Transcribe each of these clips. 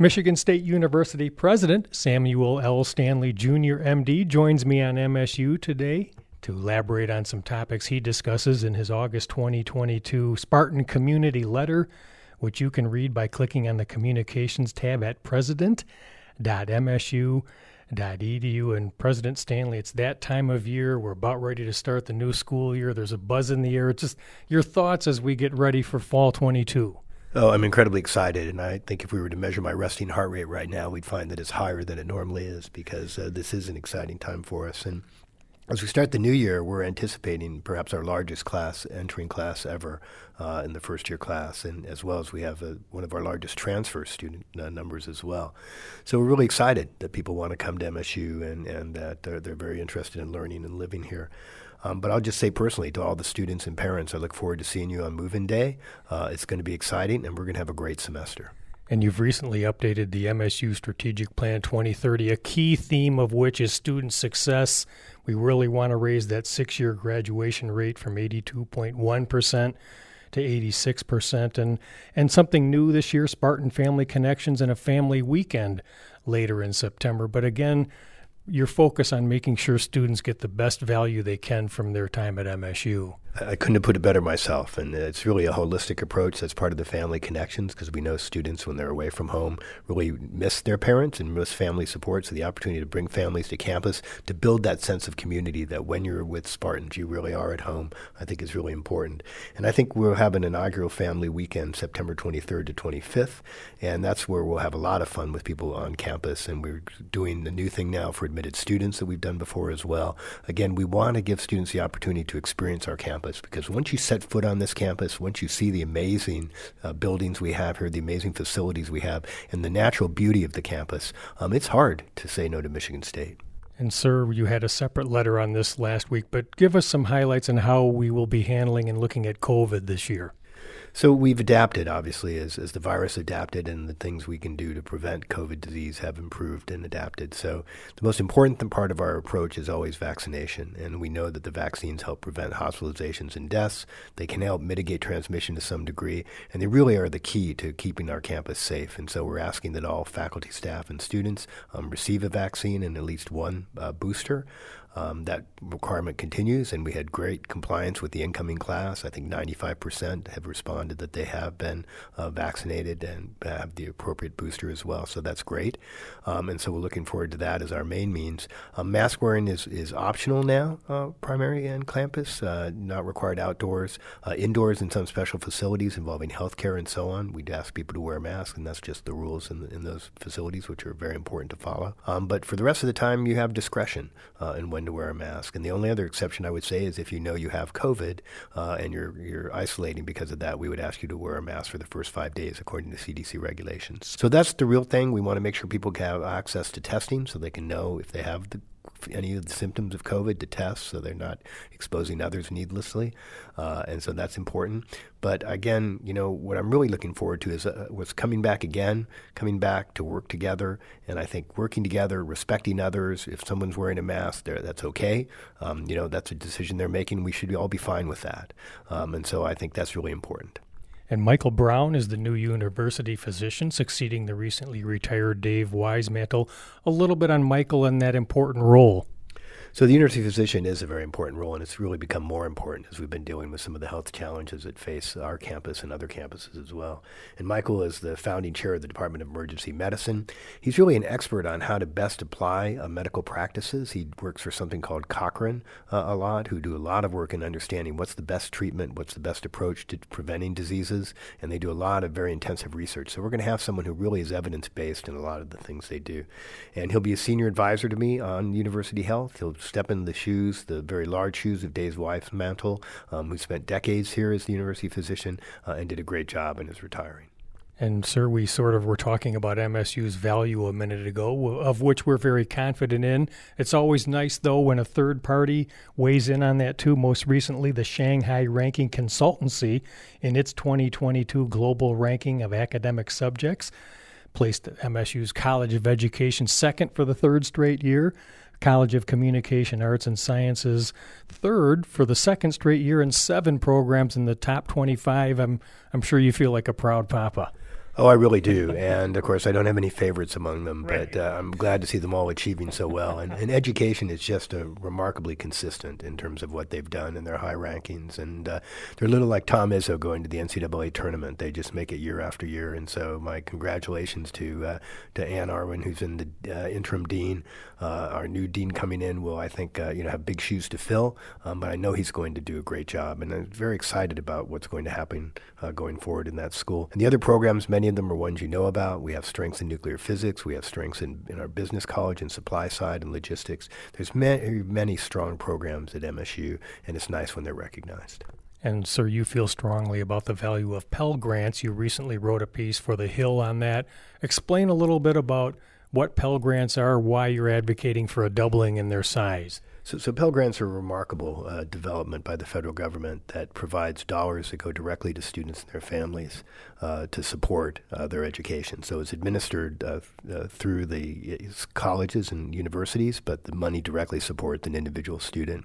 Michigan State University President Samuel L. Stanley Jr., MD, joins me on MSU today to elaborate on some topics he discusses in his August 2022 Spartan Community Letter, which you can read by clicking on the Communications tab at president.msu.edu. And President Stanley, it's that time of year. We're about ready to start the new school year. There's a buzz in the air. It's just your thoughts as we get ready for fall 22. Oh, I'm incredibly excited, and I think if we were to measure my resting heart rate right now, we'd find that it's higher than it normally is because uh, this is an exciting time for us. And as we start the new year, we're anticipating perhaps our largest class entering class ever uh, in the first year class, and as well as we have a, one of our largest transfer student uh, numbers as well. So we're really excited that people want to come to MSU and, and that they're, they're very interested in learning and living here. Um, but I'll just say personally to all the students and parents, I look forward to seeing you on Move-In Day. Uh, it's going to be exciting, and we're going to have a great semester. And you've recently updated the MSU Strategic Plan 2030, a key theme of which is student success. We really want to raise that six year graduation rate from 82.1% to 86%. And, and something new this year Spartan Family Connections and a family weekend later in September. But again, your focus on making sure students get the best value they can from their time at MSU. I couldn't have put it better myself. And it's really a holistic approach that's part of the family connections because we know students, when they're away from home, really miss their parents and miss family support. So the opportunity to bring families to campus to build that sense of community that when you're with Spartans, you really are at home, I think is really important. And I think we'll have an inaugural family weekend September 23rd to 25th. And that's where we'll have a lot of fun with people on campus. And we're doing the new thing now for admitted students that we've done before as well. Again, we want to give students the opportunity to experience our campus because once you set foot on this campus, once you see the amazing uh, buildings we have here, the amazing facilities we have, and the natural beauty of the campus, um, it's hard to say no to Michigan State. And, sir, you had a separate letter on this last week, but give us some highlights on how we will be handling and looking at COVID this year. So we've adapted, obviously, as, as the virus adapted and the things we can do to prevent COVID disease have improved and adapted. So the most important part of our approach is always vaccination. And we know that the vaccines help prevent hospitalizations and deaths. They can help mitigate transmission to some degree. And they really are the key to keeping our campus safe. And so we're asking that all faculty, staff, and students um, receive a vaccine and at least one uh, booster. Um, that requirement continues, and we had great compliance with the incoming class. I think 95% have responded that they have been uh, vaccinated and have the appropriate booster as well. So that's great. Um, and so we're looking forward to that as our main means. Um, mask wearing is, is optional now, uh, primary and campus, uh, not required outdoors. Uh, indoors in some special facilities involving healthcare and so on, we'd ask people to wear masks, and that's just the rules in, the, in those facilities, which are very important to follow. Um, but for the rest of the time, you have discretion uh, in when to wear a mask. And the only other exception I would say is if you know you have COVID and you're you're isolating because of that, we would ask you to wear a mask for the first five days according to CDC regulations. So that's the real thing. We want to make sure people have access to testing so they can know if they have the any of the symptoms of COVID to test so they're not exposing others needlessly. Uh, and so that's important. But again, you know, what I'm really looking forward to is uh, what's coming back again, coming back to work together. And I think working together, respecting others, if someone's wearing a mask, that's okay. Um, you know, that's a decision they're making. We should all be fine with that. Um, and so I think that's really important. And Michael Brown is the new university physician, succeeding the recently retired Dave Weismantel. A little bit on Michael and that important role. So the university physician is a very important role, and it's really become more important as we've been dealing with some of the health challenges that face our campus and other campuses as well. And Michael is the founding chair of the Department of Emergency Medicine. He's really an expert on how to best apply uh, medical practices. He works for something called Cochrane uh, a lot, who do a lot of work in understanding what's the best treatment, what's the best approach to preventing diseases, and they do a lot of very intensive research. So we're going to have someone who really is evidence based in a lot of the things they do. And he'll be a senior advisor to me on university health. He'll step in the shoes, the very large shoes of Dave Weismantel, um, who spent decades here as the university physician uh, and did a great job and is retiring. And, sir, we sort of were talking about MSU's value a minute ago, of which we're very confident in. It's always nice, though, when a third party weighs in on that, too. Most recently, the Shanghai Ranking Consultancy, in its 2022 global ranking of academic subjects, placed MSU's College of Education second for the third straight year. College of Communication Arts and Sciences third for the second straight year and seven programs in the top 25. I'm I'm sure you feel like a proud papa. Oh, I really do. And of course, I don't have any favorites among them, right. but uh, I'm glad to see them all achieving so well. And, and education is just uh, remarkably consistent in terms of what they've done and their high rankings. And uh, they're a little like Tom Izzo going to the NCAA tournament. They just make it year after year. And so, my congratulations to uh, to Ann Arwen, who's in the uh, interim dean. Uh, our new dean coming in will, I think, you know, have big shoes to fill. Um, but I know he's going to do a great job, and I'm very excited about what's going to happen going forward in that school. And the other programs, many of them are ones you know about. We have strengths in nuclear physics. We have strengths in, in our business college and supply side and logistics. There's many, many strong programs at MSU, and it's nice when they're recognized. And, sir, you feel strongly about the value of Pell Grants. You recently wrote a piece for The Hill on that. Explain a little bit about what Pell Grants are, why you're advocating for a doubling in their size. So, so Pell Grants are a remarkable uh, development by the federal government that provides dollars that go directly to students and their families uh, to support uh, their education. So it's administered uh, uh, through the colleges and universities, but the money directly supports an individual student.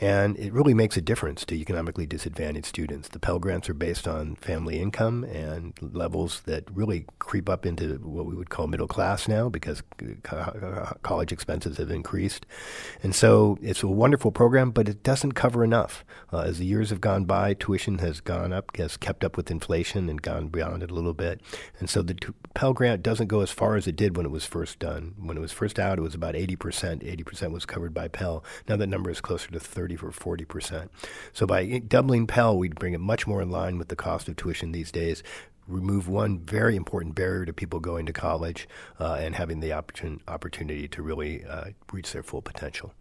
And it really makes a difference to economically disadvantaged students. The Pell Grants are based on family income and levels that really creep up into what we would call middle class now because co- college expenses have increased. And so it's a wonderful program, but it doesn't cover enough. Uh, as the years have gone by, tuition has gone up, has kept up with inflation, and gone beyond it a little bit. And so the t- Pell Grant doesn't go as far as it did when it was first done. When it was first out, it was about 80%. 80% was covered by Pell. Now that number is closer to 30 or 40%. So by doubling Pell, we'd bring it much more in line with the cost of tuition these days remove one very important barrier to people going to college uh, and having the opportun- opportunity to really uh, reach their full potential.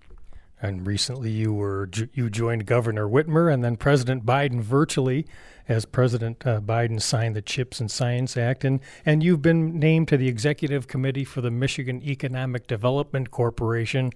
And recently, you were you joined Governor Whitmer and then President Biden virtually, as President uh, Biden signed the CHIPS and Science Act, and and you've been named to the executive committee for the Michigan Economic Development Corporation.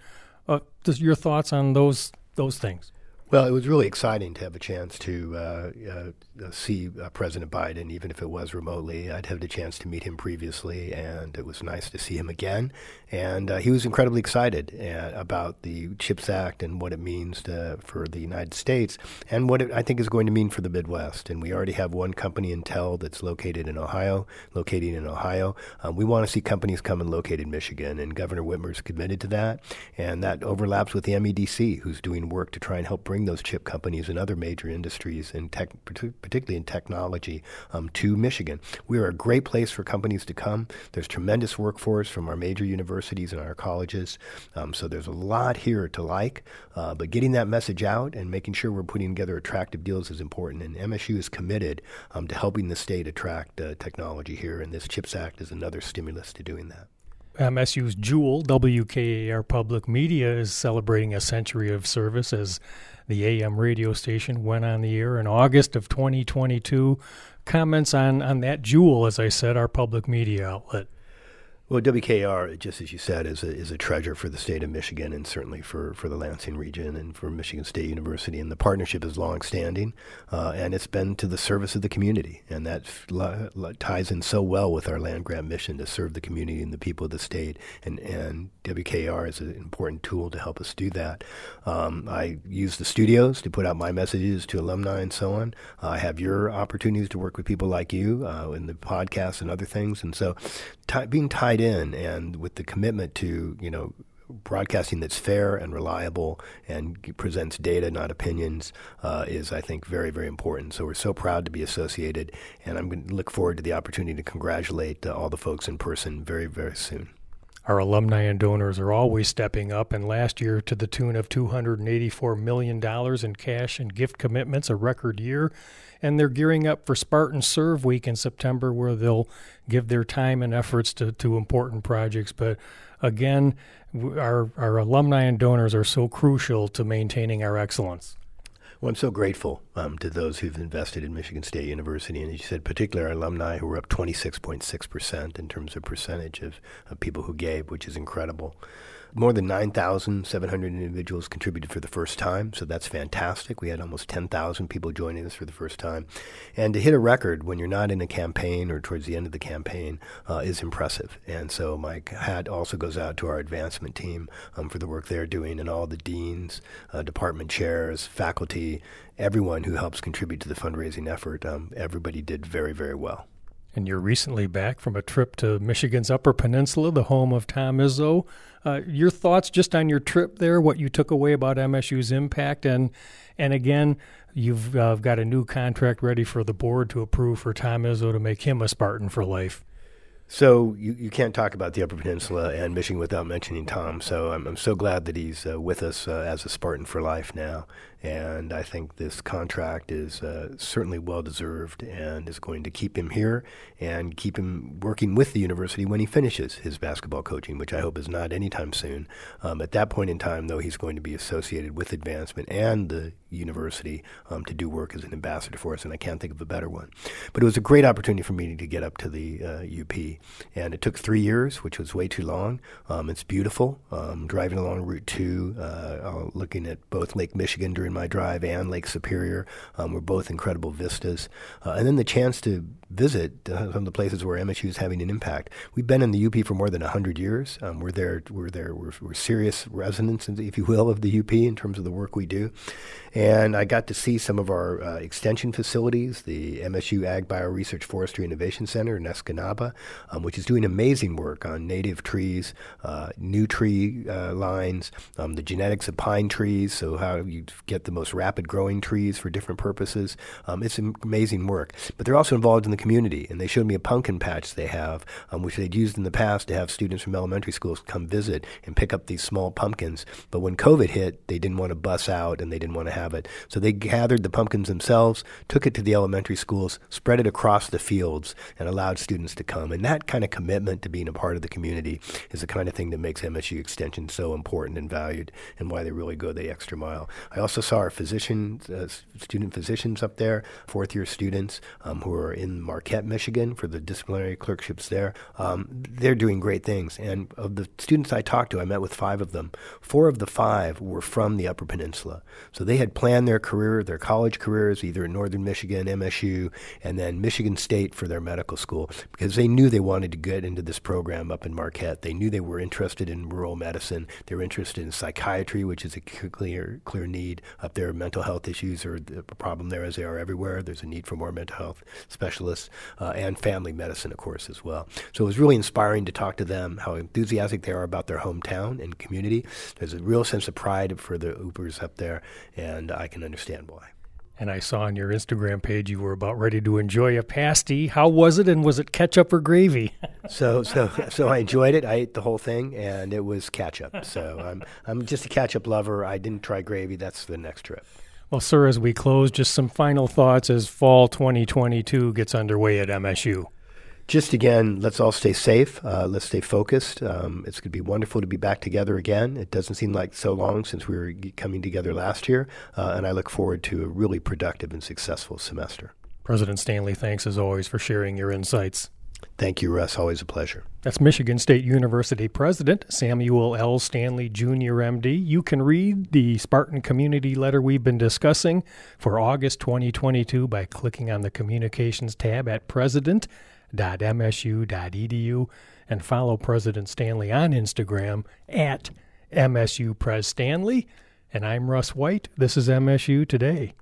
Uh, your thoughts on those those things? Well, it was really exciting to have a chance to uh, uh, uh, see uh, President Biden, even if it was remotely. I'd had the chance to meet him previously, and it was nice to see him again. And uh, he was incredibly excited uh, about the CHIPS Act and what it means to, for the United States, and what it, I think is going to mean for the Midwest. And we already have one company, Intel, that's located in Ohio, located in Ohio. Um, we want to see companies come and locate in Michigan, and Governor Whitmer's committed to that. And that overlaps with the MEDC, who's doing work to try and help bring those chip companies and other major industries, in tech, particularly in technology, um, to Michigan. We are a great place for companies to come. There's tremendous workforce from our major universities and our colleges. Um, so there's a lot here to like. Uh, but getting that message out and making sure we're putting together attractive deals is important. And MSU is committed um, to helping the state attract uh, technology here. And this CHIPS Act is another stimulus to doing that. MSU's Jewel, WKAR Public Media, is celebrating a century of service as the AM radio station went on the air in August of 2022. Comments on, on that Jewel, as I said, our public media outlet. Well, WKAR, just as you said, is a, is a treasure for the state of Michigan and certainly for, for the Lansing region and for Michigan State University. And the partnership is longstanding, uh, and it's been to the service of the community. And that ties in so well with our land grant mission to serve the community and the people of the state. And, and WKAR is an important tool to help us do that. Um, I use the studios to put out my messages to alumni and so on. Uh, I have your opportunities to work with people like you uh, in the podcast and other things. And so t- being tied in and with the commitment to, you know, broadcasting that's fair and reliable and presents data, not opinions, uh, is, I think, very, very important. So we're so proud to be associated, and I'm going to look forward to the opportunity to congratulate uh, all the folks in person very, very soon. Our alumni and donors are always stepping up, and last year, to the tune of $284 million in cash and gift commitments, a record year. And they're gearing up for Spartan Serve Week in September, where they'll give their time and efforts to, to important projects. But again, our, our alumni and donors are so crucial to maintaining our excellence. Well, I'm so grateful um, to those who've invested in Michigan State University. And as you said, particularly our alumni who were up 26.6% in terms of percentage of, of people who gave, which is incredible. More than 9,700 individuals contributed for the first time, so that's fantastic. We had almost 10,000 people joining us for the first time. And to hit a record when you're not in a campaign or towards the end of the campaign uh, is impressive. And so my hat also goes out to our advancement team um, for the work they're doing and all the deans, uh, department chairs, faculty, everyone who helps contribute to the fundraising effort. Um, everybody did very, very well. And you're recently back from a trip to Michigan's Upper Peninsula, the home of Tom Izzo. Uh, your thoughts just on your trip there, what you took away about MSU's impact, and and again, you've uh, got a new contract ready for the board to approve for Tom Izzo to make him a Spartan for life. So you, you can't talk about the Upper Peninsula and Michigan without mentioning Tom. So I'm, I'm so glad that he's uh, with us uh, as a Spartan for life now. And I think this contract is uh, certainly well deserved and is going to keep him here and keep him working with the university when he finishes his basketball coaching, which I hope is not anytime soon. Um, at that point in time, though, he's going to be associated with advancement and the university um, to do work as an ambassador for us, and I can't think of a better one. But it was a great opportunity for me to get up to the uh, UP, and it took three years, which was way too long. Um, it's beautiful. Um, driving along Route 2, uh, looking at both Lake Michigan during my drive and Lake Superior um, were both incredible vistas. Uh, and then the chance to visit uh, some of the places where MSU is having an impact. We've been in the UP for more than 100 years. Um, we're there, we're there, we're, we're serious residents, if you will, of the UP in terms of the work we do. And I got to see some of our uh, extension facilities, the MSU Ag Bio Research Forestry Innovation Center in Escanaba, um, which is doing amazing work on native trees, uh, new tree uh, lines, um, the genetics of pine trees, so how you get the most rapid growing trees for different purposes. Um, it's amazing work. But they're also involved in the community, and they showed me a pumpkin patch they have, um, which they'd used in the past to have students from elementary schools come visit and pick up these small pumpkins. But when COVID hit, they didn't want to bus out and they didn't want to have it. So they gathered the pumpkins themselves, took it to the elementary schools, spread it across the fields, and allowed students to come. And that kind of commitment to being a part of the community is the kind of thing that makes MSU Extension so important and valued, and why they really go the extra mile. I also saw our physicians, uh, student physicians up there, fourth year students um, who are in Marquette, Michigan, for the disciplinary clerkships there. Um, they're doing great things. And of the students I talked to, I met with five of them. Four of the five were from the Upper Peninsula, so they had planned their career, their college careers, either in Northern Michigan, MSU, and then Michigan State for their medical school, because they knew they wanted to get into this program up in Marquette. They knew they were interested in rural medicine. They were interested in psychiatry, which is a clear, clear need up there. Mental health issues are a problem there, as they are everywhere. There's a need for more mental health specialists uh, and family medicine, of course, as well. So it was really inspiring to talk to them, how enthusiastic they are about their hometown and community. There's a real sense of pride for the Yoopers up there, and and I can understand why. And I saw on your Instagram page you were about ready to enjoy a pasty. How was it, and was it ketchup or gravy? so, so, so I enjoyed it. I ate the whole thing, and it was ketchup. So I'm, I'm just a ketchup lover. I didn't try gravy. That's the next trip. Well, sir, as we close, just some final thoughts as fall 2022 gets underway at MSU just again, let's all stay safe. Uh, let's stay focused. Um, it's going to be wonderful to be back together again. It doesn't seem like so long since we were coming together last year, uh, and I look forward to a really productive and successful semester. President Stanley, thanks as always for sharing your insights. Thank you, Russ. Always a pleasure. That's Michigan State University President Samuel L. Stanley, Jr., MD. You can read the Spartan Community Letter we've been discussing for August 2022 by clicking on the Communications tab at president.msu.edu and follow President Stanley on Instagram at MSU Pres Stanley. And I'm Russ White. This is MSU Today.